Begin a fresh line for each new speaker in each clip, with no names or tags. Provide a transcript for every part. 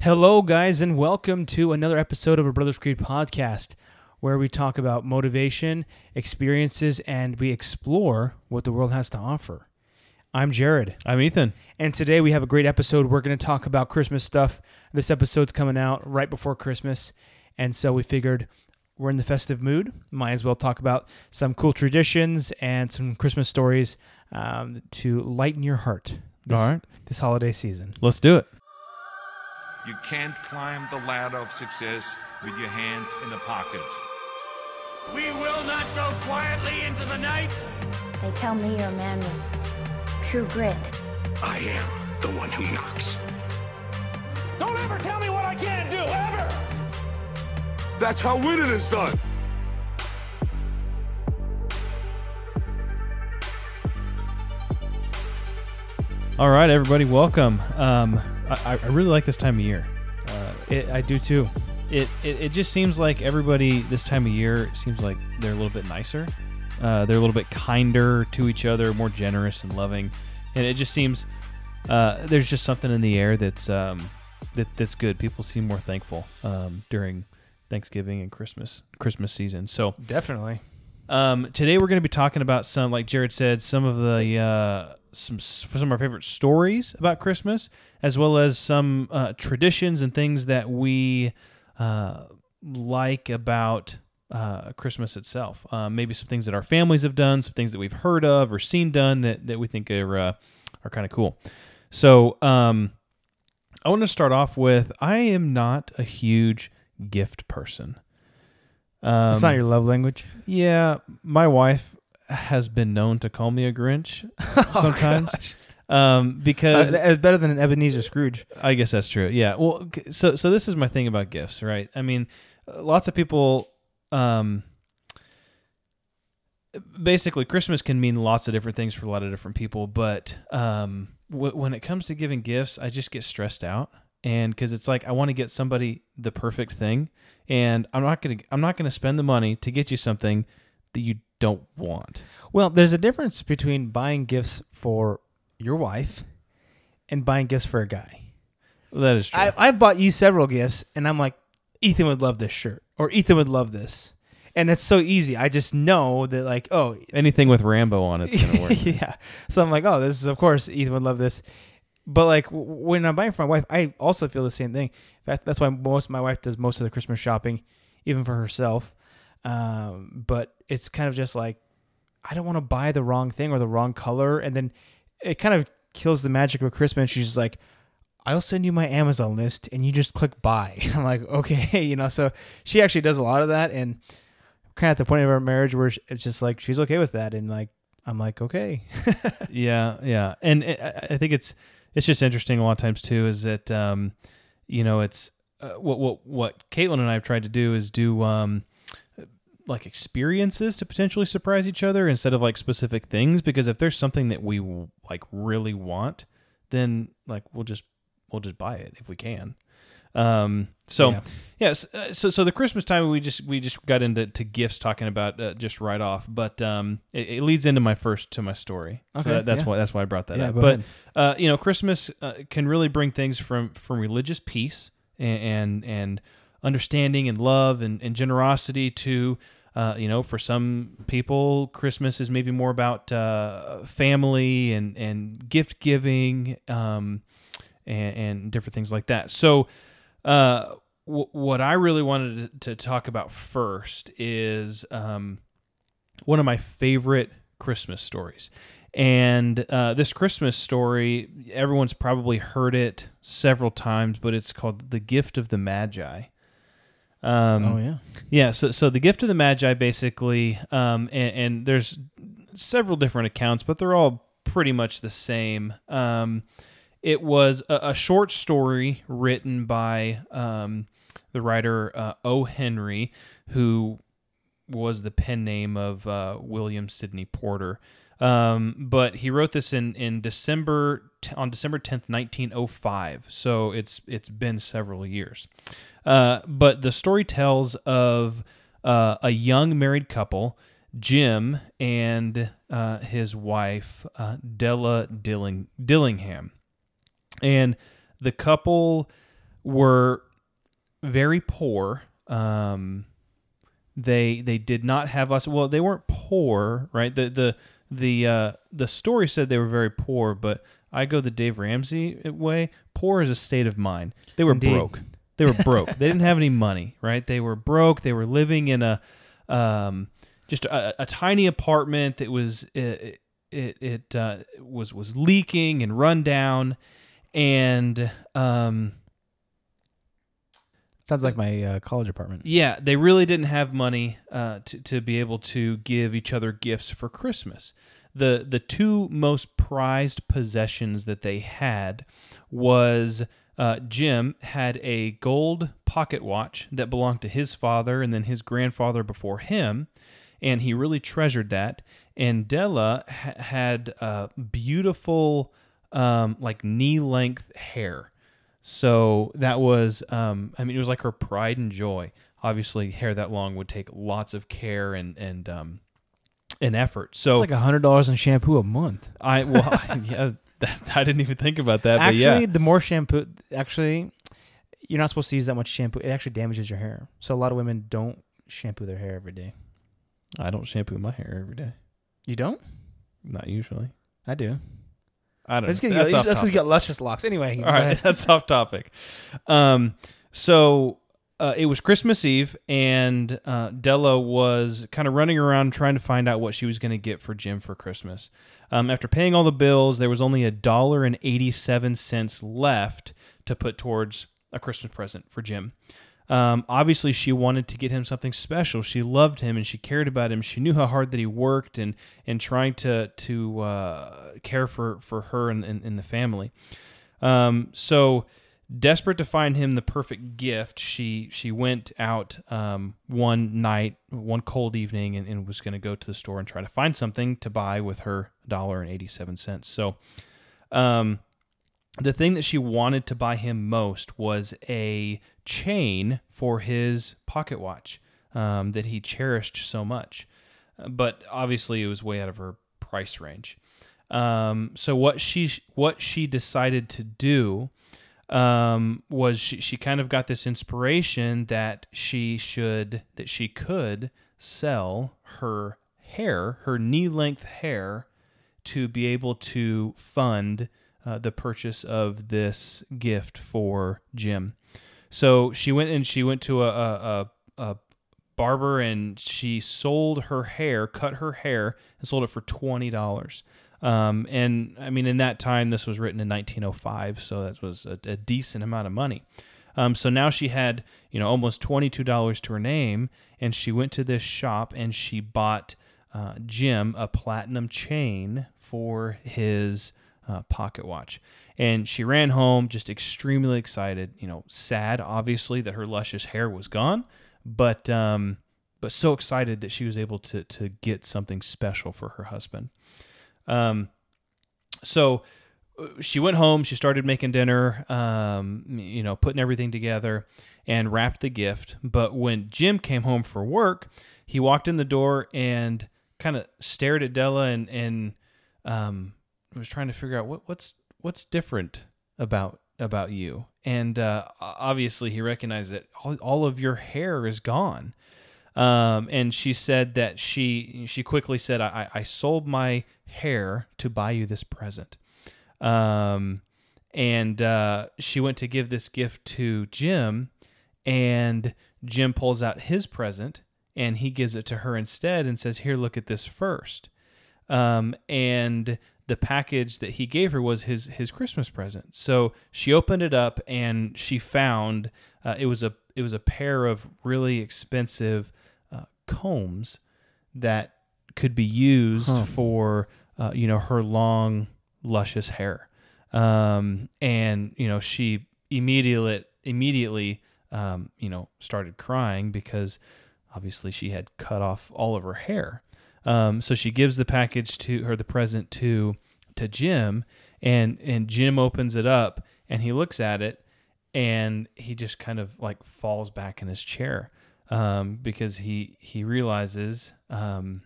Hello, guys, and welcome to another episode of a Brothers Creed podcast where we talk about motivation, experiences, and we explore what the world has to offer. I'm Jared,
I'm Ethan.
and today we have a great episode. We're going to talk about Christmas stuff. This episode's coming out right before Christmas, and so we figured we're in the festive mood. Might as well talk about some cool traditions and some Christmas stories um, to lighten your heart this,
All right.
this holiday season.
Let's do it.
You can't climb the ladder of success with your hands in the pocket.
We will not go quietly into the night.
They tell me you're a man with true grit.
I am the one who knocks.
Don't ever tell me what I can't do, ever!
That's how winning is done.
All right, everybody, welcome. Um, I, I really like this time of year.
It, I do too.
It, it it just seems like everybody this time of year seems like they're a little bit nicer. Uh, they're a little bit kinder to each other, more generous and loving, and it just seems uh, there's just something in the air that's um, that that's good. People seem more thankful um, during Thanksgiving and Christmas Christmas season. So
Definitely.
Um, today we're going to be talking about some, like Jared said, some of the uh, some some of our favorite stories about Christmas, as well as some uh, traditions and things that we uh, like about uh, Christmas itself. Um, maybe some things that our families have done, some things that we've heard of or seen done that, that we think are uh, are kind of cool. So um, I want to start off with I am not a huge gift person. Um,
It's not your love language.
yeah, my wife has been known to call me a Grinch sometimes. um,
Uh,
because
it's better than an Ebenezer Scrooge.
I guess that's true. Yeah. Well, so so this is my thing about gifts, right? I mean, uh, lots of people um basically Christmas can mean lots of different things for a lot of different people, but um w- when it comes to giving gifts, I just get stressed out and cuz it's like I want to get somebody the perfect thing and I'm not going to I'm not going to spend the money to get you something that you don't want.
Well, there's a difference between buying gifts for your wife and buying gifts for a guy.
That is true.
I, I've bought you several gifts, and I'm like, Ethan would love this shirt, or Ethan would love this. And it's so easy. I just know that, like, oh,
Anything with Rambo on it's going to work.
yeah. So I'm like, oh, this is, of course, Ethan would love this. But, like, when I'm buying for my wife, I also feel the same thing. That's why most my wife does most of the Christmas shopping, even for herself. Um, but it's kind of just like, I don't want to buy the wrong thing or the wrong color. And then it kind of kills the magic of Christmas. She's like, I'll send you my Amazon list and you just click buy. And I'm like, okay, you know, so she actually does a lot of that. And kind of at the point of our marriage where it's just like, she's okay with that. And like, I'm like, okay.
yeah, yeah, and I I think it's it's just interesting a lot of times too. Is that um, you know, it's uh, what what what Caitlin and I have tried to do is do um, like experiences to potentially surprise each other instead of like specific things. Because if there's something that we like really want, then like we'll just we'll just buy it if we can. Um, so
Yeah.
yes, uh, so so the Christmas time we just we just got into to gifts talking about uh, just right off, but um, it, it leads into my first to my story.
Okay,
so that, that's
yeah.
why that's why I brought that
Yeah,
up. But uh, you know, Christmas uh, can really bring things from from religious peace and and, and understanding and love and, and generosity to. Uh, you know, for some people, Christmas is maybe more about uh, family and, and gift giving um, and, and different things like that. So, uh, w- what I really wanted to, to talk about first is um, one of my favorite Christmas stories. And uh, this Christmas story, everyone's probably heard it several times, but it's called The Gift of the Magi. Um,
oh, yeah.
yeah, so so the gift of the Magi basically, um, and, and there's several different accounts, but they're all pretty much the same. Um, it was a, a short story written by um, the writer uh, O. Henry, who was the pen name of uh, William Sidney Porter. Um, but he wrote this in in December on December tenth, nineteen oh five. So it's it's been several years. Uh, but the story tells of uh, a young married couple, Jim and uh, his wife uh, Della Dilling- Dillingham, and the couple were very poor. Um, they they did not have us. Well, they weren't poor, right? The the the uh, the story said they were very poor, but I go the Dave Ramsey way. Poor is a state of mind. They were
Indeed.
broke. They were broke. they didn't have any money, right? They were broke. They were living in a um, just a, a tiny apartment that was it it, it uh, was was leaking and run down, and um,
Sounds like my uh, college apartment.
yeah, they really didn't have money uh, to to be able to give each other gifts for Christmas. the The two most prized possessions that they had was uh, Jim had a gold pocket watch that belonged to his father and then his grandfather before him, and he really treasured that. And Della ha- had a beautiful, um, like knee length hair. So that was, um, I mean, it was like her pride and joy. Obviously, hair that long would take lots of care and and um, and effort. So
It's like a hundred dollars in shampoo a month.
I well, yeah, that, I didn't even think about that.
actually,
but yeah,
the more shampoo, actually, you're not supposed to use that much shampoo. It actually damages your hair. So a lot of women don't shampoo their hair every day.
I don't shampoo my hair every day.
You don't?
Not usually.
I do.
I don't.
Let's
know.
get
That's
let's get luscious locks. Anyway,
All right, that's off topic. Um, so uh, it was Christmas Eve, and uh, Della was kind of running around trying to find out what she was going to get for Jim for Christmas. Um, after paying all the bills, there was only a dollar and eighty-seven cents left to put towards a Christmas present for Jim. Um, obviously, she wanted to get him something special. She loved him and she cared about him. She knew how hard that he worked and and trying to to uh, care for for her and, and, and the family. Um, so desperate to find him the perfect gift, she she went out um, one night, one cold evening, and, and was going to go to the store and try to find something to buy with her dollar and eighty seven cents. So, um, the thing that she wanted to buy him most was a chain for his pocket watch um, that he cherished so much. But obviously, it was way out of her price range. Um, so what she what she decided to do um, was she, she kind of got this inspiration that she should that she could sell her hair, her knee length hair, to be able to fund uh, the purchase of this gift for Jim. So she went and she went to a, a, a, a barber and she sold her hair, cut her hair, and sold it for twenty dollars. Um, and I mean, in that time, this was written in 1905, so that was a, a decent amount of money. Um, so now she had, you know, almost twenty-two dollars to her name, and she went to this shop and she bought uh, Jim a platinum chain for his uh, pocket watch. And she ran home just extremely excited, you know, sad obviously that her luscious hair was gone, but um, but so excited that she was able to to get something special for her husband. Um, so uh, she went home. She started making dinner. Um, you know, putting everything together and wrapped the gift. But when Jim came home for work, he walked in the door and kind of stared at Della and and um, was trying to figure out what what's what's different about about you. And uh, obviously, he recognized that all, all of your hair is gone. Um, and she said that she she quickly said, I, I sold my hair to buy you this present. Um, and uh, she went to give this gift to Jim, and Jim pulls out his present and he gives it to her instead and says, Here, look at this first. Um, and the package that he gave her was his his Christmas present. So she opened it up and she found uh, it was a it was a pair of really expensive uh, combs that could be used for uh, you know her long luscious hair. Um, and you know she immediately immediately um, you know started crying because obviously she had cut off all of her hair. Um, so she gives the package to her, the present to to Jim, and and Jim opens it up and he looks at it, and he just kind of like falls back in his chair um, because he he realizes um,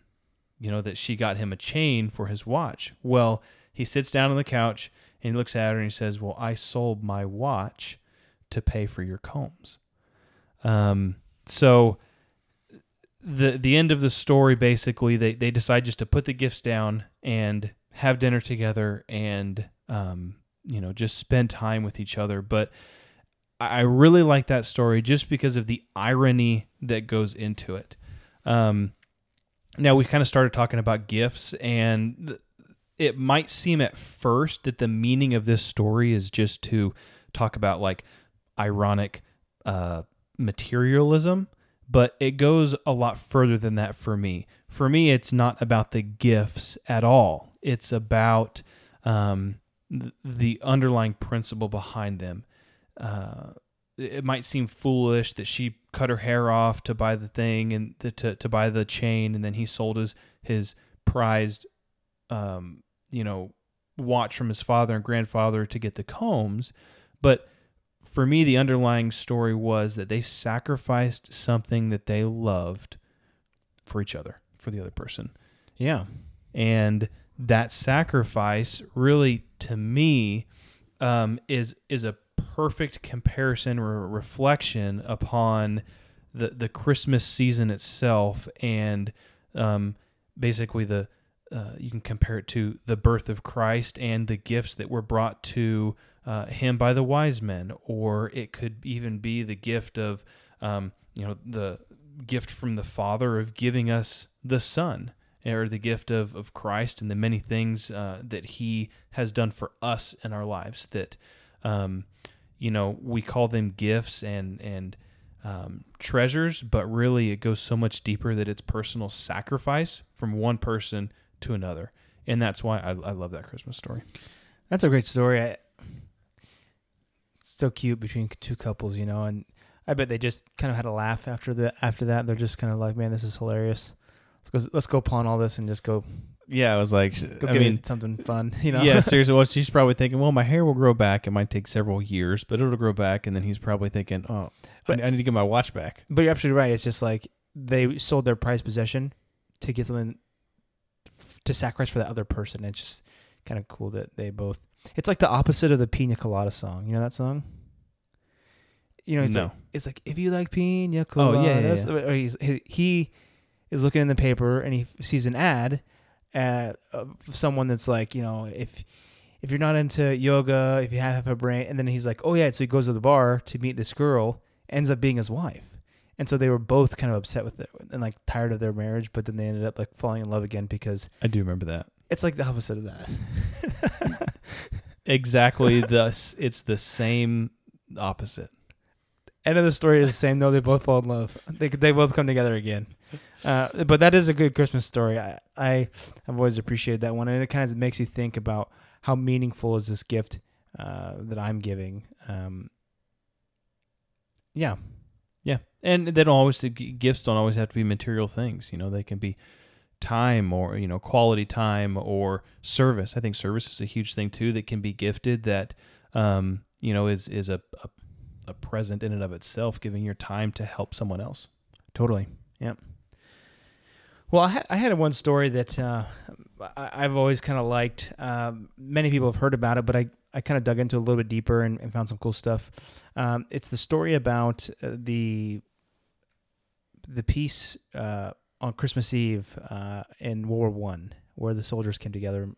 you know that she got him a chain for his watch. Well, he sits down on the couch and he looks at her and he says, "Well, I sold my watch." to pay for your combs. Um, so the the end of the story basically they they decide just to put the gifts down and have dinner together and um, you know just spend time with each other. But I really like that story just because of the irony that goes into it. Um, now we kind of started talking about gifts and. it might seem at first that the meaning of this story is just to talk about like ironic uh, materialism, but it goes a lot further than that for me. For me, it's not about the gifts at all. It's about um, th- the underlying principle behind them. Uh, it might seem foolish that she cut her hair off to buy the thing and the, to to buy the chain, and then he sold his his prized um, you know, watch from his father and grandfather to get the combs. But for me, the underlying story was that they sacrificed something that they loved for each other, for the other person.
Yeah.
And that sacrifice really, to me, um, is is a perfect comparison or reflection upon the the Christmas season itself, and um, basically the uh, you can compare it to the birth of Christ and the gifts that were brought to uh, him by the wise men, or it could even be the gift of, um, you know, the gift from the Father of giving us the Son, or the gift of, of Christ and the many things uh, that He has done for us in our lives. That, um, you know, we call them gifts and and um, treasures, but really it goes so much deeper that it's personal sacrifice from one person to another, and that's why I, I love that Christmas story.
That's a great story. I, so cute between two couples, you know, and I bet they just kind of had a laugh after the after that. They're just kind of like, man, this is hilarious. Let's go, let's go pawn all this and just go
Yeah, I was like,
go
I mean,
something fun, you know.
yeah, seriously. Well, she's probably thinking, well, my hair will grow back. It might take several years, but it'll grow back. And then he's probably thinking, oh,
But-
I, I need to get my watch back.
But you're absolutely right. It's just like they sold their prized possession to get something f- to sacrifice for that other person. It's just kind of cool that they both. It's like the opposite of the Pina Colada song. You know that song? You know, it's
No.
like it's like if you like Pina Colada.
Oh, yeah, yeah,
Coladas, or he's, he, he is looking in the paper and he sees an ad uh, of someone that's like, you know, if if you're not into yoga, if you have a brain, and then he's like, oh yeah, so he goes to the bar to meet this girl, ends up being his wife, and so they were both kind of upset with it and like tired of their marriage, but then they ended up like falling in love again because
I do remember that.
It's like the opposite of that.
Exactly. the it's the same opposite.
End of the story is the same though. They both fall in love. They they both come together again. Uh, but that is a good Christmas story. I I have always appreciated that one, and it kind of makes you think about how meaningful is this gift uh, that I'm giving. Um, yeah,
Yeah, and they don't always the gifts don't always have to be material things. You know, they can be time or you know quality time or service. I think service is a huge thing too that can be gifted. That um, you know is is a, a a present in and of itself, giving your time to help someone else.
totally. Yep. Well, I had I had one story that uh, I, I've always kind of liked. Um, many people have heard about it, but I, I kind of dug into a little bit deeper and, and found some cool stuff. Um, it's the story about uh, the the peace uh, on Christmas Eve uh, in World War One, where the soldiers came together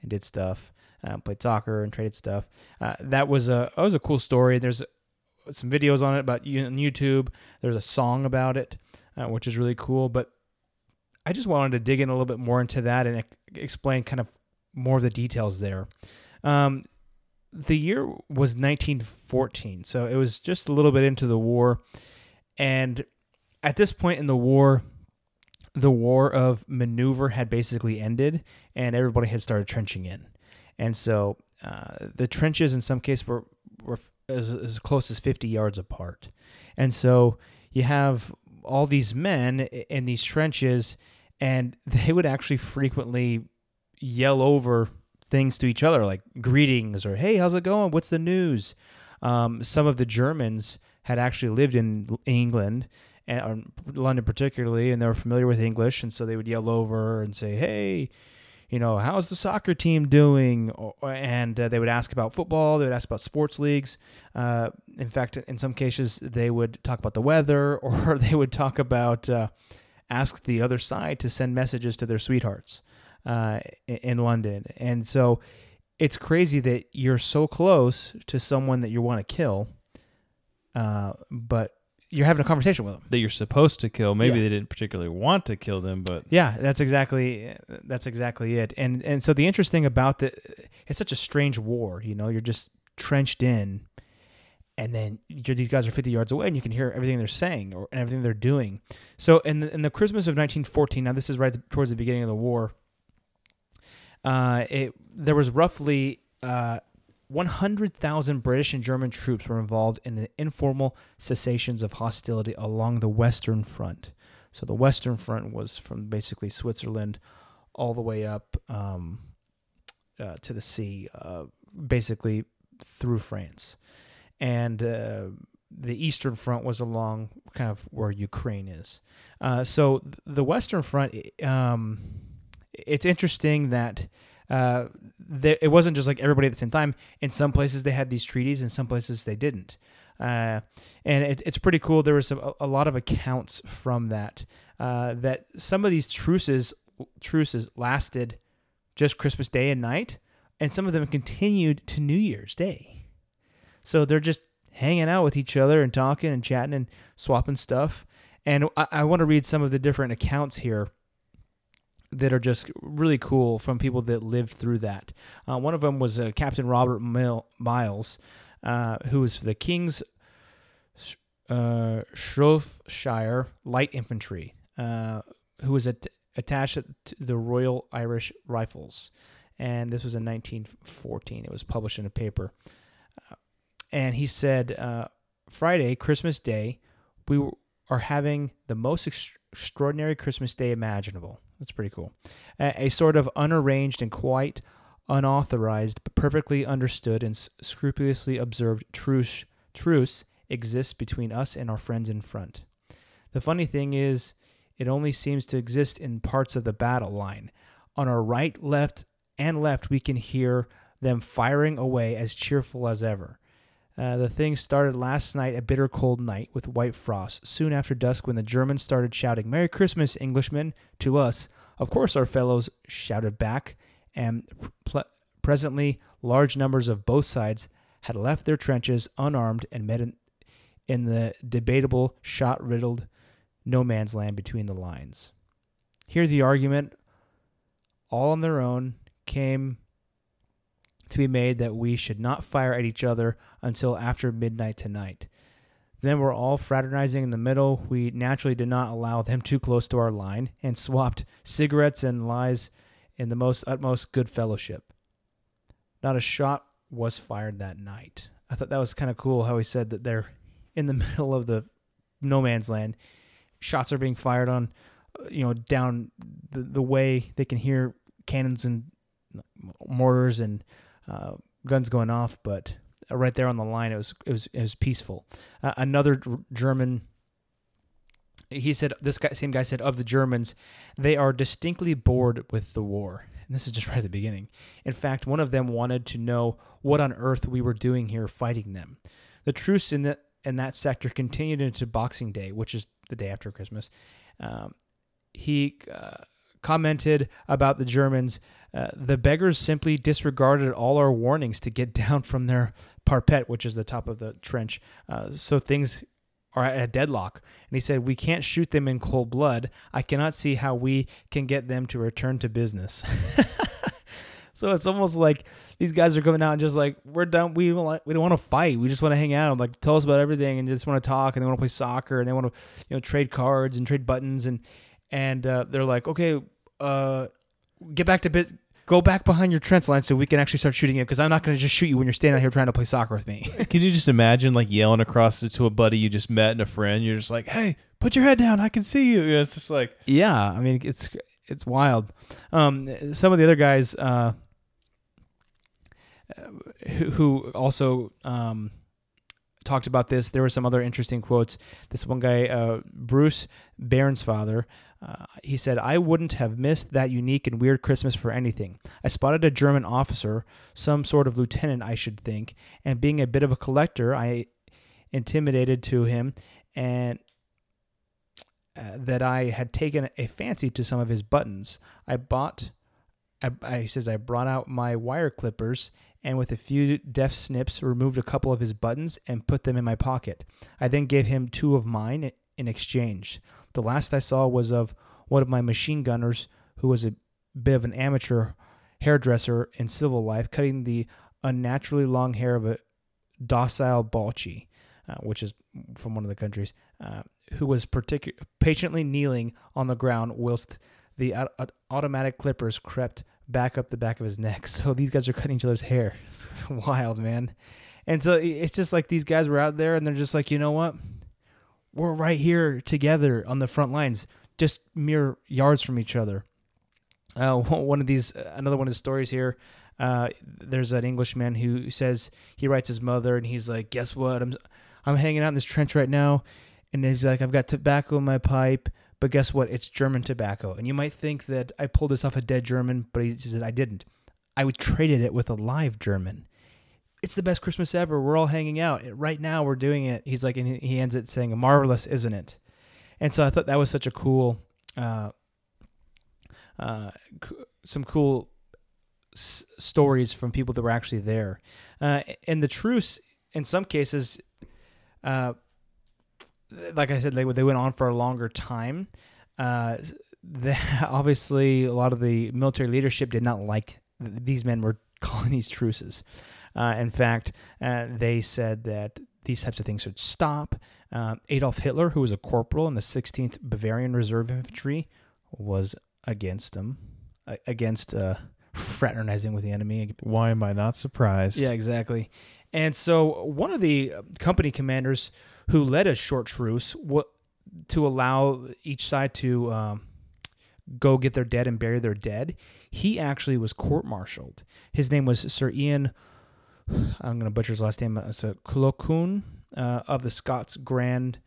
and did stuff, uh, played soccer and traded stuff. Uh, that was a that was a cool story. There's some videos on it about on YouTube. There's a song about it, uh, which is really cool. But I just wanted to dig in a little bit more into that and explain kind of more of the details there. Um, the year was 1914, so it was just a little bit into the war, and at this point in the war, the war of maneuver had basically ended, and everybody had started trenching in, and so uh, the trenches in some cases were were as, as close as 50 yards apart, and so you have all these men in these trenches, and they would actually frequently yell over things to each other like greetings or hey how's it going? What's the news? Um, some of the germans had actually lived in england and london particularly and they were familiar with english and so they would yell over and say hey you know, how's the soccer team doing? And uh, they would ask about football. They would ask about sports leagues. Uh, in fact, in some cases, they would talk about the weather, or they would talk about uh, ask the other side to send messages to their sweethearts uh, in London. And so it's crazy that you're so close to someone that you want to kill, uh, but you're having a conversation with them.
that you're supposed to kill. Maybe
Yeah.
they didn't particularly want to kill them, but
Yeah, that's exactly that's exactly it. And and so the interesting about the it's such a strange war, you know, you're just trenched in and then you're, these guys are 50 yards away and you can hear everything they're saying or and everything they're doing. So in the, in the Christmas of 1914, now this is right towards the beginning of the war. Uh, it there was roughly uh, 100,000 British and German troops were involved in the informal cessations of hostility along the Western Front. So the Western Front was from basically Switzerland all the way up um, uh, to the sea, uh, basically through France. And uh, the Eastern Front was along kind of where Ukraine is. Uh, so the Western Front, um, it's interesting that uh, there, it wasn't just like everybody at the same time. In some places they had these treaties, in some places they didn't. Uh, and it, it's pretty cool. There was some, a, a lot of accounts from that. Uh, that some of these truces truces lasted just Christmas Day and night, and some of them continued to New Year's Day. So they're just hanging out with each other and talking and chatting and swapping stuff. And I, I want to read some of the different accounts here that are just really cool from people that lived through that. Uh, one of them was uh, Captain Robert Mil- Miles, uh, who was the King's uh, Shropshire Light Infantry, uh, who was at, attached to the Royal Irish Rifles. And this was in 1914. It was published in a paper. Uh, and he said, uh, Friday, Christmas Day, we are having the most ex- extraordinary Christmas Day imaginable. That's pretty cool. A, a sort of unarranged and quite unauthorized, but perfectly understood and scrupulously observed truce, truce exists between us and our friends in front. The funny thing is, it only seems to exist in parts of the battle line. On our right, left, and left, we can hear them firing away as cheerful as ever. Uh, the thing started last night, a bitter cold night with white frost. Soon after dusk, when the Germans started shouting, Merry Christmas, Englishmen, to us, of course our fellows shouted back, and pl- presently large numbers of both sides had left their trenches unarmed and met in, in the debatable, shot riddled no man's land between the lines. Here, the argument, all on their own, came to be made that we should not fire at each other until after midnight tonight. Then we're all fraternizing in the middle. We naturally did not allow them too close to our line and swapped cigarettes and lies in the most utmost good fellowship. Not a shot was fired that night. I thought that was kind of cool how he said that they're in the middle of the no man's land. Shots are being fired on, uh, you know, down the, the way they can hear cannons and mortars and uh, guns going off, but right there on the line, it was it was it was peaceful. Uh, another German. He said this guy, same guy said of the Germans, they are distinctly bored with the war. And this is just right at the beginning. In fact, one of them wanted to know what on earth we were doing here fighting them. The truce in that in that sector continued into Boxing Day, which is the day after Christmas. Um, he uh, commented about the Germans. Uh, the beggars simply disregarded all our warnings to get down from their parapet, which is the top of the trench. Uh, so things are at a deadlock. And he said, We can't shoot them in cold blood. I cannot see how we can get them to return to business. so it's almost like these guys are coming out and just like, We're done. We don't, want- we don't want to fight. We just want to hang out. Like, tell us about everything and they just want to talk and they want to play soccer and they want to, you know, trade cards and trade buttons. And, and uh, they're like, Okay, uh, get back to bit. Go back behind your trench line so we can actually start shooting you because I'm not going to just shoot you when you're standing out here trying to play soccer with me.
Can you just imagine like yelling across to a buddy you just met and a friend? You're just like, "Hey, put your head down. I can see you." It's just like,
Yeah, I mean it's it's wild. Um, some of the other guys uh, who, who also um, talked about this. There were some other interesting quotes. This one guy, uh, Bruce Bairnsfather, he said, I wouldn't have missed that unique and weird Christmas for anything. I spotted a German officer, some sort of lieutenant, I should think, and being a bit of a collector, I intimidated to him and uh, that I had taken a fancy to some of his buttons. I bought, I, I, he says, I brought out my wire clippers and with a few deft snips removed a couple of his buttons and put them in my pocket. I then gave him two of mine in exchange. The last I saw was of one of my machine gunners who was a bit of an amateur hairdresser in civil life, cutting the unnaturally long hair of a docile Balchi, uh, which is from one of the countries, uh, who was particu- patiently kneeling on the ground whilst the au- automatic clippers crept back up the back of his neck. So these guys are cutting each other's hair. It's wild, man. And so it's just like these guys were out there and they're just like, you know what? We're right here together on the front lines, just mere yards from each other. Uh, one of these, another one of the stories here. Uh, there's an Englishman who says he writes his mother and he's like, guess what? I'm, I'm hanging out in this trench right now, and he's like, I've got tobacco in my pipe, but guess what? It's German tobacco. And you might think that I pulled this off a dead German, but he said I didn't. I traded it with a live German. It's the best Christmas ever. We're all hanging out. Right now, we're doing it. He's like, and he ends it saying, marvelous, isn't it? And so I thought that was such a cool, uh, uh, some cool s- stories from people that were actually there. Uh, and the truce, in some cases, uh, like I said, they they went on for a longer time. Uh, the, obviously, a lot of the military leadership did not like these men were calling these truces. Uh, in fact, uh, they said that these types of things should stop. Um, Adolf Hitler, who was a corporal in the 16th Bavarian Reserve Infantry, was against them, against uh, fraternizing with the enemy.
Why am I not surprised?
Yeah, exactly. And so one of the company commanders who led a short truce to allow each side to um, go get their dead and bury their dead, he actually was court-martialed. His name was Sir Iain. I'm going to butcher his last name. It's a Colquhoun uh, of the Scots Grand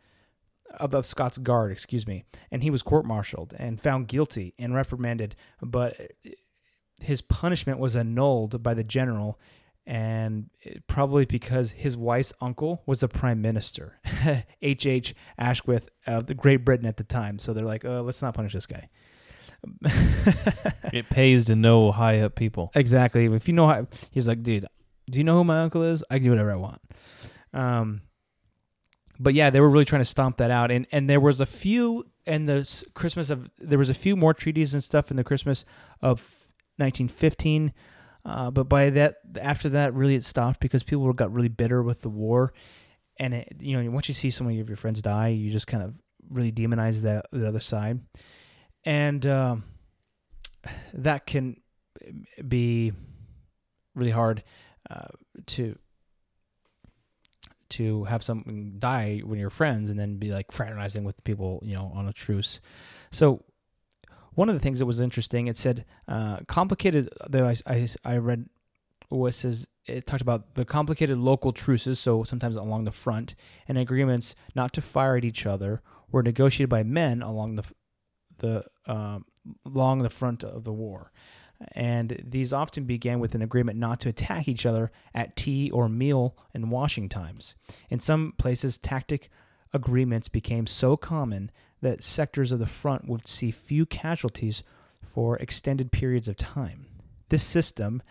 of the Scots Guard, excuse me, and he was court-martialed and found guilty and reprimanded, but his punishment was annulled by the general and probably because his wife's uncle was the prime minister, H. H. Asquith of the Great Britain at the time. So they're like, oh, let's not punish this guy.
it pays to know high up people.
Exactly. If you know how, he's like, dude, do you know who my uncle is? I can do whatever I want. Um, but yeah, they were really trying to stomp that out, and and there was a few in the Christmas of there was a few more treaties and stuff in the Christmas of 1915. Uh, but by that, after that, really it stopped because people got really bitter with the war, and it, you know once you see so many of your friends die, you just kind of really demonize the the other side, and um, that can be really hard uh, to to have someone die when you're friends and then be like fraternizing with people you know on a truce. So one of the things that was interesting, it said uh, complicated. Though I, I, I read what says it talked about the complicated local truces, so sometimes along the front, and agreements not to fire at each other were negotiated by men along the the um, along the front of the war. And these often began with an agreement not to attack each other at tea or meal and washing times. In some places, tactic agreements became so common that sectors of the front would see few casualties for extended periods of time. This system,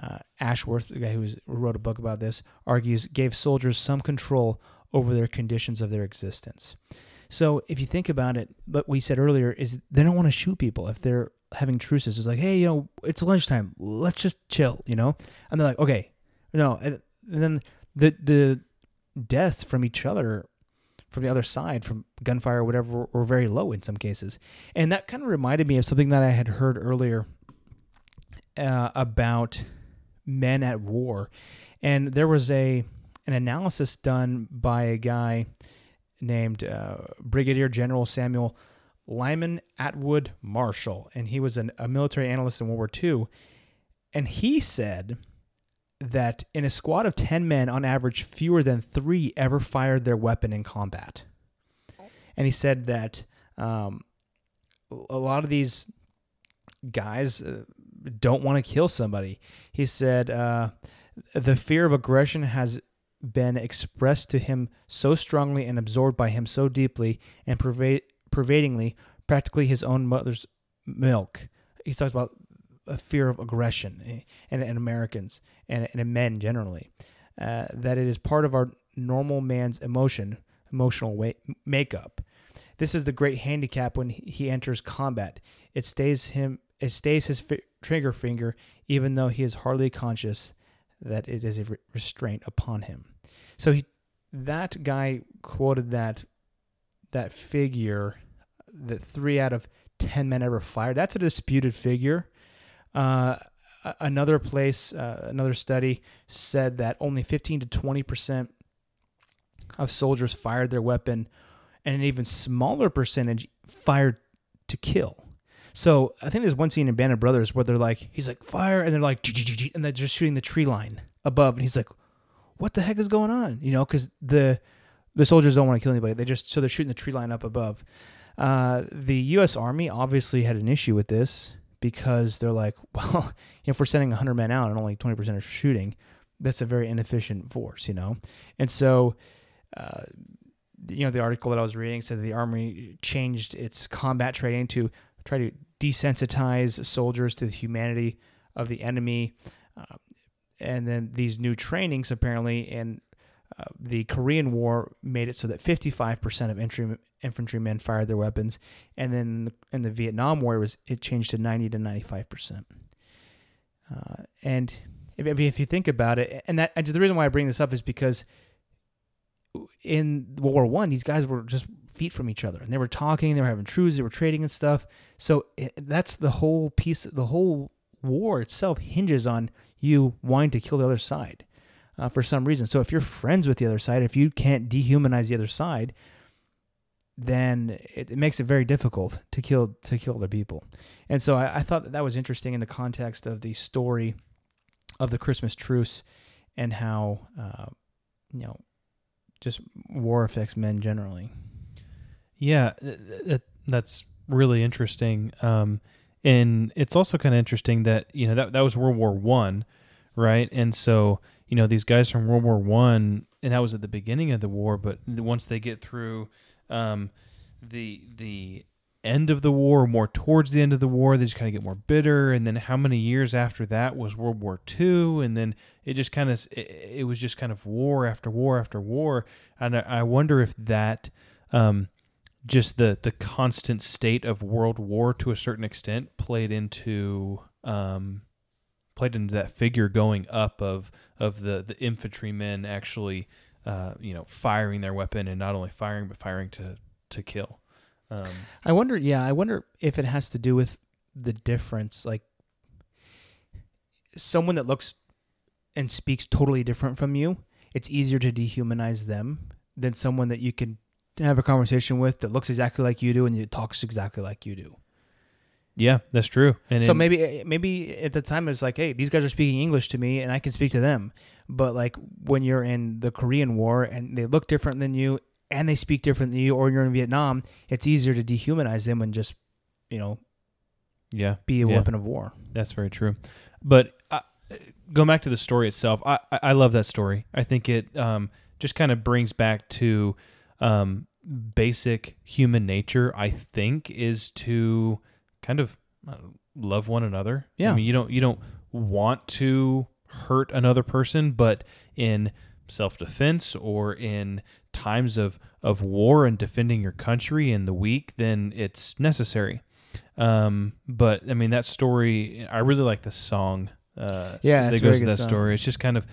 uh, Ashworth, the guy who wrote a book about this, argues gave soldiers some control over their conditions of their existence. So if you think about it, what we said earlier is they don't want to shoot people if they're having truces. It's like, hey, you know, it's lunchtime. Let's just chill, you know? And they're like, okay, no. And then the the deaths from each other from the other side, from gunfire or whatever, were very low in some cases. And that kind of reminded me of something that I had heard earlier uh, about men at war. And there was a an analysis done by a guy named uh, Brigadier General Samuel Lyman Atwood Marshall, and he was an, a military analyst in World War II. And he said that in a squad of 10 men, on average, fewer than three ever fired their weapon in combat. And he said that um, a lot of these guys uh, don't want to kill somebody. He said uh, the fear of aggression has been expressed to him so strongly and absorbed by him so deeply and pervade, pervadingly, practically his own mother's milk. He talks about a fear of aggression eh, in, in Americans and, and in men generally. Uh, that it is part of our normal man's emotion, emotional way, makeup. This is the great handicap when he enters combat. It stays him. It stays his fi- trigger finger, even though he is hardly conscious that it is a re- restraint upon him. So he, that guy quoted that that figure that three out of ten men ever fired. That's a disputed figure. Uh, another place, uh, another study said that only 15 to 20 percent of soldiers fired their weapon, and an even smaller percentage fired to kill. So I think there's one scene in Band of Brothers where they're like, he's like fire, and they're like, and they're just shooting the tree line above, and he's like, what the heck is going on? You know, because the the soldiers don't want to kill anybody. They just so they're shooting the tree line up above. Uh, the U.S. Army obviously had an issue with this because they're like, well, if we're sending 100 men out and only 20% are shooting, that's a very inefficient force, you know? And so, uh, you know, the article that I was reading said the Army changed its combat training to try to desensitize soldiers to the humanity of the enemy. Uh, and then these new trainings apparently in the Korean War made it so that 55% of infantry, infantrymen fired their weapons, and then in the Vietnam War it was it changed to 90 to 95%. Uh, and if, if you- think about it, and that and the reason why I bring this up is because in World War One, these guys were just feet from each other, and they were talking, they were having truces, they were trading and stuff. So it, that's the whole piece. The whole war itself hinges on you wanting to kill the other side uh, for some reason. So if you're friends with the other side, if you can't dehumanize the other side, then it, it makes it very difficult to kill to kill other people. And so I, I thought that, that was interesting in the context of the story of the Christmas truce and how uh, you know just war affects men generally.
Yeah, th- th- that's really interesting. Um, and it's also kind of interesting that you know that that was World War One, right? And so you know these guys from World War One, and that was at the beginning of the war. But once they get through um, the the end of the war, more towards the end of the war, they just kind of get more bitter. And then how many years after that was World War Two? And then it just kind of it, it was just kind of war after war after war. And I, I wonder if that. Um, just the the constant state of world war to a certain extent played into um, played into that figure going up of of the the infantrymen actually uh, you know firing their weapon and not only firing but firing to to kill. Um,
I wonder, yeah, I wonder if it has to do with the difference. Like someone that looks and speaks totally different from you, it's easier to dehumanize them than someone that you can have a conversation with that looks exactly like you do and it talks exactly like you do.
Yeah, that's true. And
so
in-
maybe maybe at the time it's like, hey, these guys are speaking English to me and I can speak to them. But like when you're in the Korean War and they look different than you and they speak different than you, or you're in Vietnam, it's easier to dehumanize them and just, you know,
yeah,
be a
yeah.
weapon of war.
That's very true. But uh, going back to the story itself, I, I I love that story. I think it um, just kind of brings back to um, basic human nature. I think is to kind of uh, love one another.
Yeah.
I mean, you don't you don't want to hurt another person, but in self defense or in times of, of war and defending your country and the weak, then it's necessary. Um, but I mean that story. I really like the song. Uh,
Yeah,
that goes with that
song.
story. It's just kind of,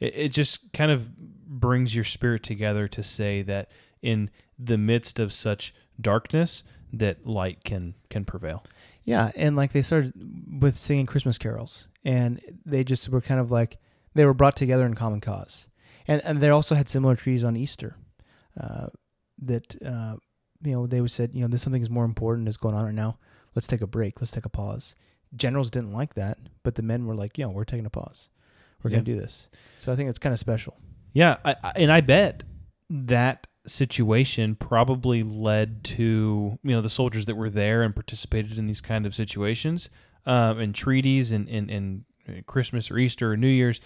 it, it just kind of brings your spirit together to say that in the midst of such darkness, that light can can prevail.
Yeah, and like they started with singing Christmas carols, and they just were kind of like they were brought together in common cause, and and they also had similar trees on Easter, uh, that uh, you know they would said you know this something is more important is going on right now. Let's take a break. Let's take a pause. Generals didn't like that, but the men were like, "Yeah, we're taking a pause. we're
Yeah.
gonna do this. So I think it's kind of special.
Yeah, I, I, and I bet that situation probably led to you know the soldiers that were there and participated in these kind of situations um, and treaties and, and, and Christmas or Easter or New Year's.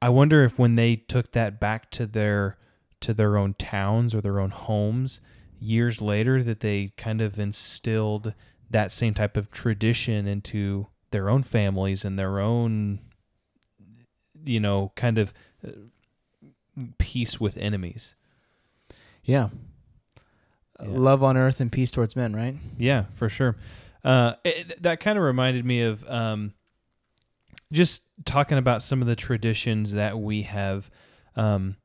I wonder if when they took that back to their to their own towns or their own homes years later that they kind of instilled that same type of tradition into their own families and their own you know kind of uh, peace with enemies.
Yeah.
Yeah.
Love on earth and peace towards men, right?
Yeah, for sure. Uh, it, that kind of reminded me of um, just talking about some of the traditions that we have um,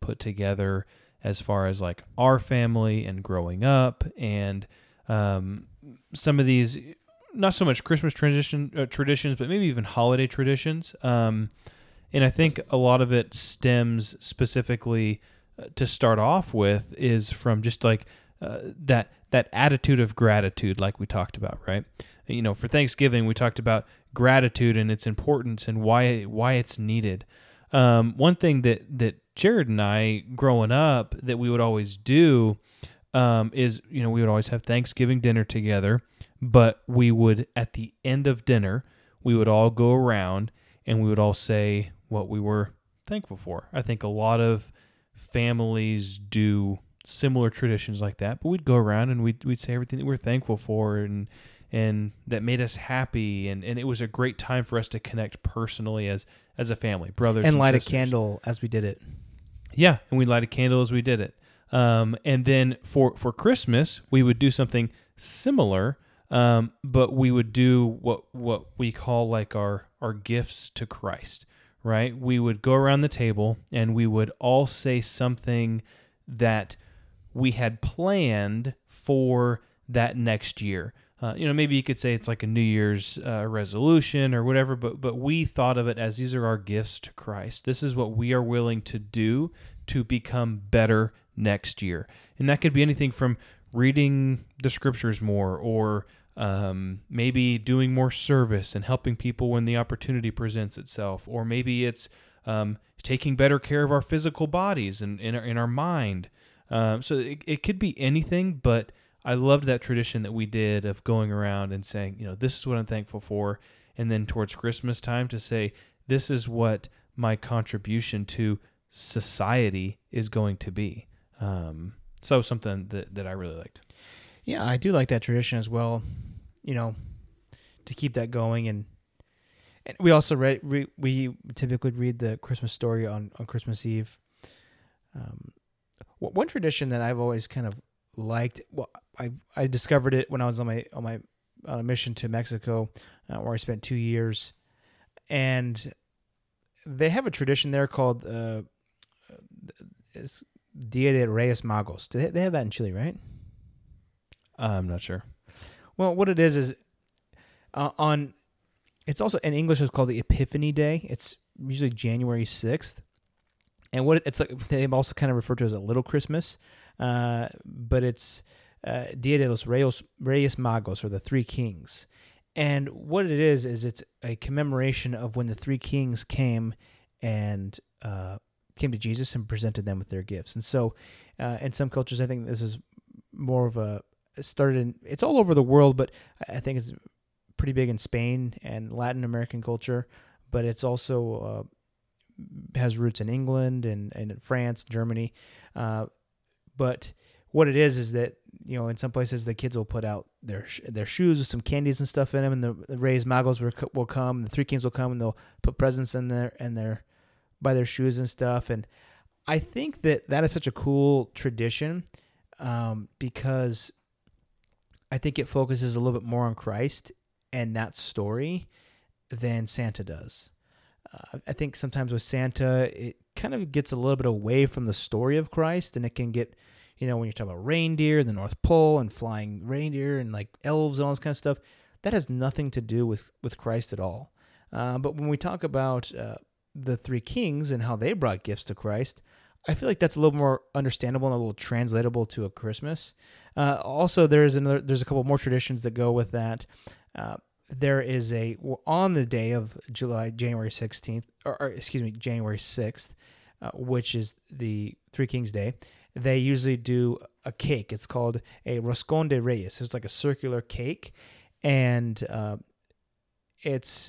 put together as far as like our family and growing up, and um, some of these not so much Christmas tradition uh, traditions, but maybe even holiday traditions. Um, and I think a lot of it stems specifically to start off with is from just like uh, that that attitude of gratitude, like we talked about, right? You know, for Thanksgiving, we talked about gratitude and its importance and why why it's needed. Um, one thing that that Jared and I, growing up, that we would always do um, is you know we would always have Thanksgiving dinner together, but we would at the end of dinner we would all go around and we would all say what we were thankful for. I think a lot of families do similar traditions like that, but we'd go around and we'd, we'd say everything that we're thankful for and and that made us happy and, and it was a great time for us to connect personally as as a family, brothers and,
and light
sisters.
a candle as we did it.
Yeah, and we light a candle as we did it. Um, and then for for Christmas, we would do something similar, um, but we would do what what we call like our our gifts to Christ. Right? We would go around the table and we would all say something that we had planned for that next year. Uh, you know, maybe you could say it's like a New Year's uh, resolution or whatever, but but we thought of it as these are our gifts to Christ. This is what we are willing to do to become better next year, and that could be anything from reading the scriptures more, or um, maybe doing more service and helping people when the opportunity presents itself, or maybe it's um, taking better care of our physical bodies and in our, in our mind. Um, so it, it could be anything, but I loved that tradition that we did of going around and saying, you know, this is what I'm thankful for. And then towards Christmas time to say, this is what my contribution to society is going to be. Um, so something that, that I really liked.
Yeah, I do like that tradition as well. You know, to keep that going, and and we also read re, we typically read the Christmas story on on Christmas Eve. Um, one tradition that I've always kind of liked. Well, I I discovered it when I was on my on my on a mission to Mexico, uh, where I spent two years, and they have a tradition there called uh, it's Dia de Reyes Magos. Do they, they have that in Chile, right?
I'm not sure.
Well, what it is is uh, on. It's also in English. It's called the Epiphany Day. It's usually January sixth, and what it's like they also kind of refer to as a Little Christmas, uh, but it's uh, Dia de los Reyes, Reyes Magos or the Three Kings, and what it is is it's a commemoration of when the three kings came and uh, came to Jesus and presented them with their gifts, and so uh, in some cultures, I think this is more of a started in it's all over the world, but I think it's pretty big in Spain and Latin American culture, but it's also uh, has roots in England and, and in France, Germany. Uh, but what it is is that you know in some places the kids will put out their their shoes with some candies and stuff in them, and the, the Reyes Magos will, will come, the Three Kings will come, and they'll put presents in there and their by their shoes and stuff. And I think that that is such a cool tradition um, because I think it focuses a little bit more on Christ and that story than Santa does. Uh, I think sometimes with Santa, it kind of gets a little bit away from the story of Christ, and it can get, you know, when you're talking about reindeer, and the North Pole, and flying reindeer, and like elves and all this kind of stuff, that has nothing to do with with Christ at all. Uh, but when we talk about uh, the three kings and how they brought gifts to Christ, I feel like that's a little more understandable and a little translatable to a Christmas. Uh, also, there's another, there's a couple more traditions that go with that. Uh, there is a on the day of July January sixteenth, or, or excuse me, January sixth, uh, which is the Three Kings Day. They usually do a cake. It's called a roscon de reyes. It's like a circular cake, and uh, it's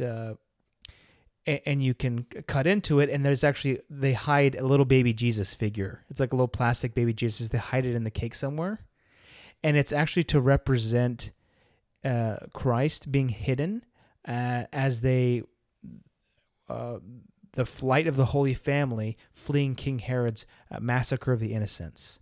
uh, a- and you can cut into it. And there's actually they hide a little baby Jesus figure. It's like a little plastic baby Jesus. They hide it in the cake somewhere, and it's actually to represent uh, Christ being hidden uh, as they uh, the flight of the Holy Family fleeing King Herod's uh, massacre of the innocents.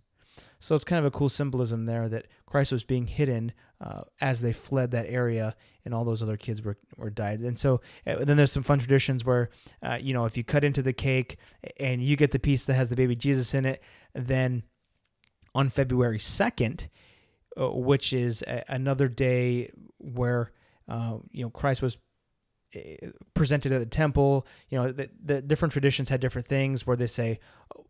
So it's kind of a cool symbolism there that Christ was being hidden uh, as they fled that area, and all those other kids were, were died. And so uh, then there's some fun traditions where, uh, you know, if you cut into the cake and you get the piece that has the baby Jesus in it, then on February 2nd, uh, which is a, another day where, uh, you know, Christ was uh, presented at the temple. You know, the, the different traditions had different things where they say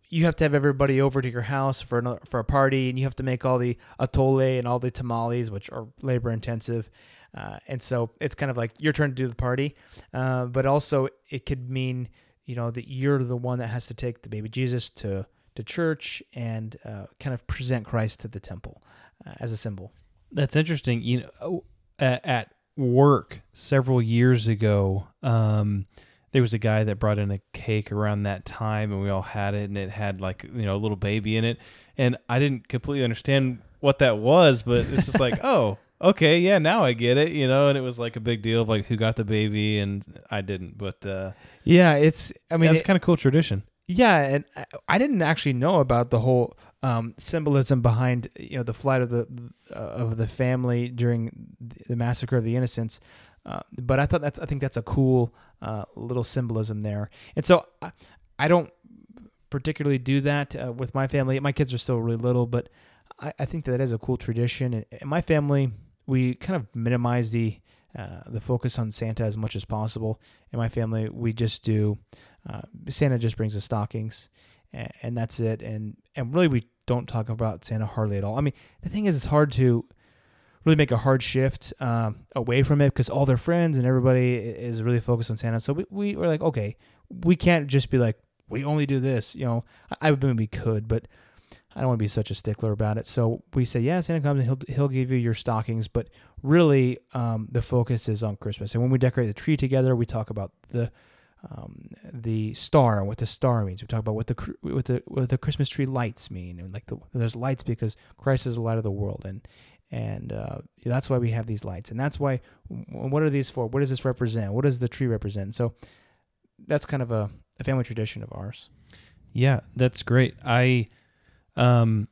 you have to have everybody over to your house for another, for a party, and you have to make all the atole and all the tamales, which are labor intensive. Uh, and so it's kind of like your turn to do the party, uh, but also it could mean you know that you're the one that has to take the baby Jesus to to church and uh, kind of present Christ to the temple uh, as a symbol.
That's interesting. You know, oh, at work several years ago, um, there was a guy that brought in a cake around that time, and we all had it, and it had like you know a little baby in it, and I didn't completely understand what that was, but it's just like, oh, okay, yeah, now I get it, you know, and it was like a big deal of like who got the baby, and I didn't, but uh,
Yeah, it's. I mean,
that's kind of cool tradition.
Yeah, and I- I didn't actually know about the whole um, symbolism behind you know the flight of the uh, of the family during the massacre of the innocents. Uh, but I thought that's I think that's a cool uh, little symbolism there. And so I, I don't particularly do that uh, with my family. My kids are still really little, but I, I think that is a cool tradition. And in my family, we kind of minimize the uh, the focus on Santa as much as possible. In my family, we just do uh, Santa just brings us stockings, and, and that's it. And and really, we don't talk about Santa hardly at all. I mean, the thing is, it's hard to really make a hard shift um, away from it because all their friends and everybody is really focused on Santa. So we, we were like, okay, we can't just be like, we only do this. You know, I, I mean, we could, but I don't want to be such a stickler about it. So we say, yeah, Santa comes and he'll he'll give you your stockings, but really, um, the focus is on Christmas. And when we decorate the tree together, we talk about the um, the star and what the star means. We talk about what the what the what the Christmas tree lights mean, and like the there's lights because Christ is the light of the world, and and uh, that's why we have these lights, and that's why. What are these for? What does this represent? What does the tree represent? So that's kind of a, a family tradition of ours.
Yeah, that's great. I um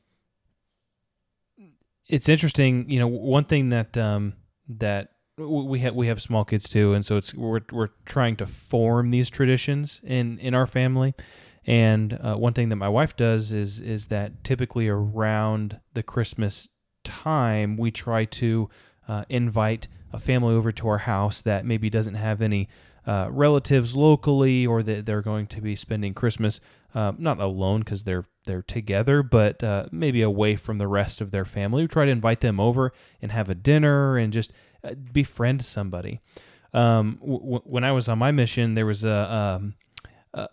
it's interesting, you know, one thing that um that we have we have small kids too and so it's we're we're trying to form these traditions in in our family. And uh, one thing that my wife does is is that typically around the Christmas time we try to uh, invite a family over to our house that maybe doesn't have any uh, relatives locally or that they're going to be spending Christmas uh, not alone because they're they're together, but uh, maybe away from the rest of their family. We try to invite them over and have a dinner and just uh, befriend somebody. Um, w- when I was on my mission, there was a um,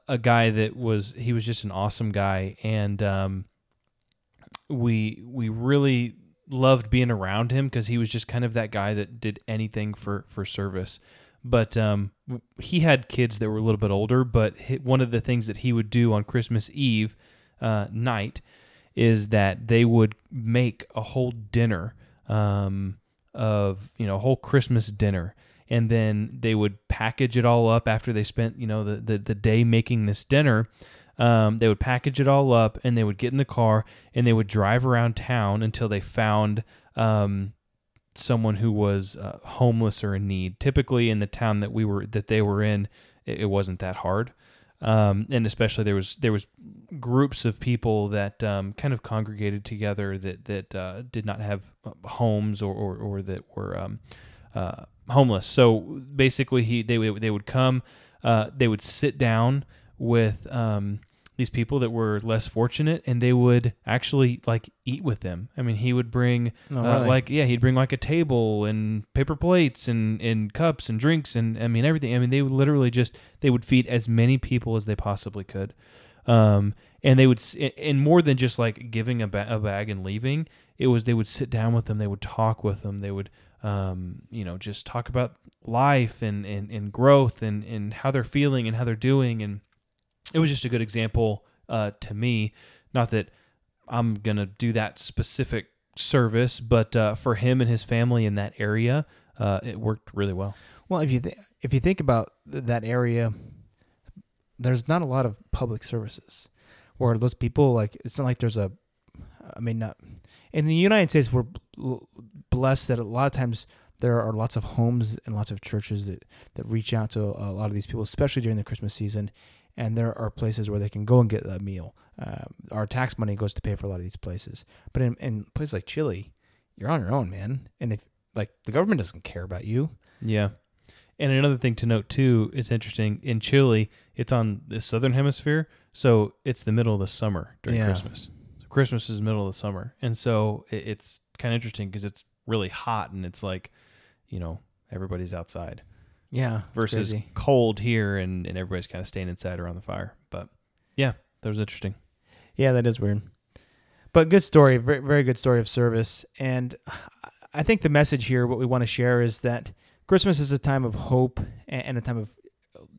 a guy that was he was just an awesome guy, and um, we we really loved being around him because he was just kind of that guy that did anything for for service. But um, he had kids that were a little bit older. But one of the things that he would do on Christmas Eve uh, night is that they would make a whole dinner um, of you know a whole Christmas dinner, and then they would package it all up after they spent you know the the, the day making this dinner. Um, they would package it all up and they would get in the car and they would drive around town until they found um, someone who was uh, homeless or in need. Typically, in the town that we were that they were in, it, it wasn't that hard, um, and especially there was there was groups of people that um, kind of congregated together that that uh, did not have uh, homes or or, or that were um, uh, homeless. So basically, he they would they would come, uh, they would sit down with um, these people that were less fortunate, and they would actually like eat with them. I mean, he would bring
Oh,
uh,
really?
like yeah, he'd bring like a table and paper plates and and cups and drinks and I mean everything. I mean, they would literally just they would feed as many people as they possibly could. Um, and they would, and more than just like giving a, ba- a bag and leaving, it was they would sit down with them, they would talk with them, they would, um, you know, just talk about life and, and, and growth and, and how they're feeling and how they're doing. And it was just a good example uh, to me. Not that I'm to do that specific service, but uh, for him and his family in that area, uh, it worked really well.
Well, if you th- if you think about th- that area, there's not a lot of public services where those people like it's not like there's a. I mean, not in the United States, we're blessed that a lot of times there are lots of homes and lots of churches that that reach out to a lot of these people, especially during the Christmas season. And there are places where they can go and get a meal. Uh, our tax money goes to pay for a lot of these places. But in, in places like Chile, you're on your own, man. And if like the government doesn't care about you,
Yeah. And another thing to note too, it's interesting in Chile, it's on the southern hemisphere, so it's the middle of the summer during
Yeah.
Christmas. So Christmas is the middle of the summer, and so it, it's kind of interesting because it's really hot and it's like, you know, everybody's outside
yeah,
versus
crazy.
cold here and, and everybody's kind of staying inside around the fire. But yeah, that was interesting.
Yeah, that is weird. But good story, very very good story of service. And I think the message here, what we want to share, is that Christmas is a time of hope and a time of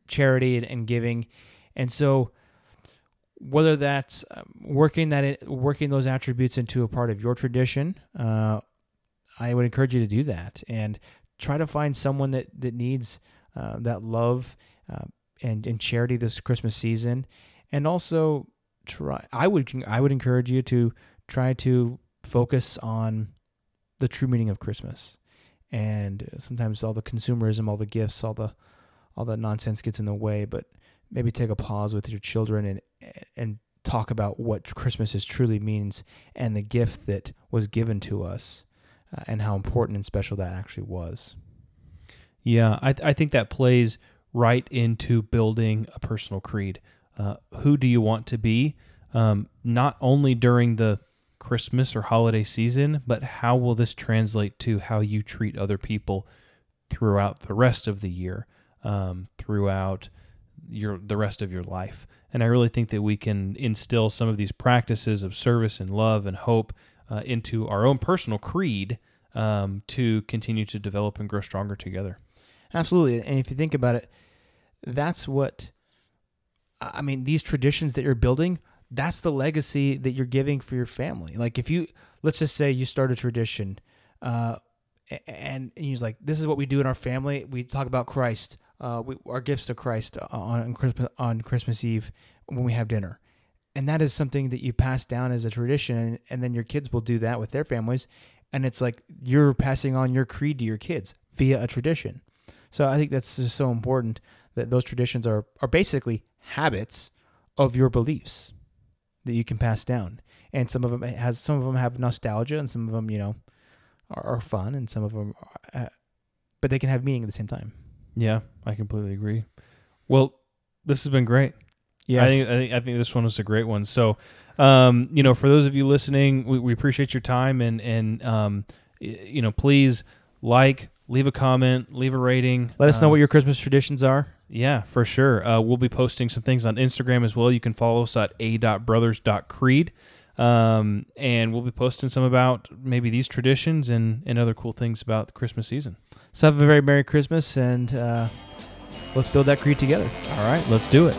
charity and- giving. And so, whether that's um, working that in, working those attributes into a part of your tradition, uh, I would encourage you to do that and try to find someone that that needs uh, that love uh, and and charity this Christmas season, and also try. I would I would encourage you to try to focus on the true meaning of Christmas, and sometimes all the consumerism, all the gifts, all the all that nonsense gets in the way. But maybe take a pause with your children and and talk about what Christmas is truly means and the gift that was given to us, uh, and how important and special that actually was.
Yeah, I, I think that plays right into building a personal creed. Uh, who do you want to be? Um, not only during the Christmas or holiday season, but how will this translate to how you treat other people throughout the rest of the year, um, throughout your the rest of your life? And I really think that we can instill some of these practices of service and love and hope uh, into our own personal creed um, to continue to develop and grow stronger together.
Absolutely. And if you think about it, that's what I mean, these traditions that you're building, that's the legacy that you're giving for your family. Like if you let's just say you start a tradition, uh, and, and you're like, this is what we do in our family. We talk about Christ, uh, we, our gifts to Christ on, on Christmas on Christmas Eve when we have dinner, and that is something that you pass down as a tradition, and, then your kids will do that with their families, and it's like you're passing on your creed to your kids via a tradition. So I think that's just so important that those traditions are are basically habits of your beliefs that you can pass down. And some of them has some of them have nostalgia, and some of them, you know, are, are fun, and some of them, are, uh, but they can have meaning at the same time.
Yeah, I completely agree. Well, this has been great.
Yes.
I think I think I think this one was a great one. So, um, you know, for those of you listening, we, we appreciate your time and and um, y- you know, please like, leave a comment, leave a rating.
Let us know
Um,
what your Christmas traditions are.
Yeah, for sure. Uh, we'll be posting some things on Instagram as well. You can follow us at a.brothers.creed. Um, and we'll be posting some about maybe these traditions and, and other cool things about the Christmas season.
So have a very Merry Christmas, and uh, let's build that creed together.
All right, let's do it.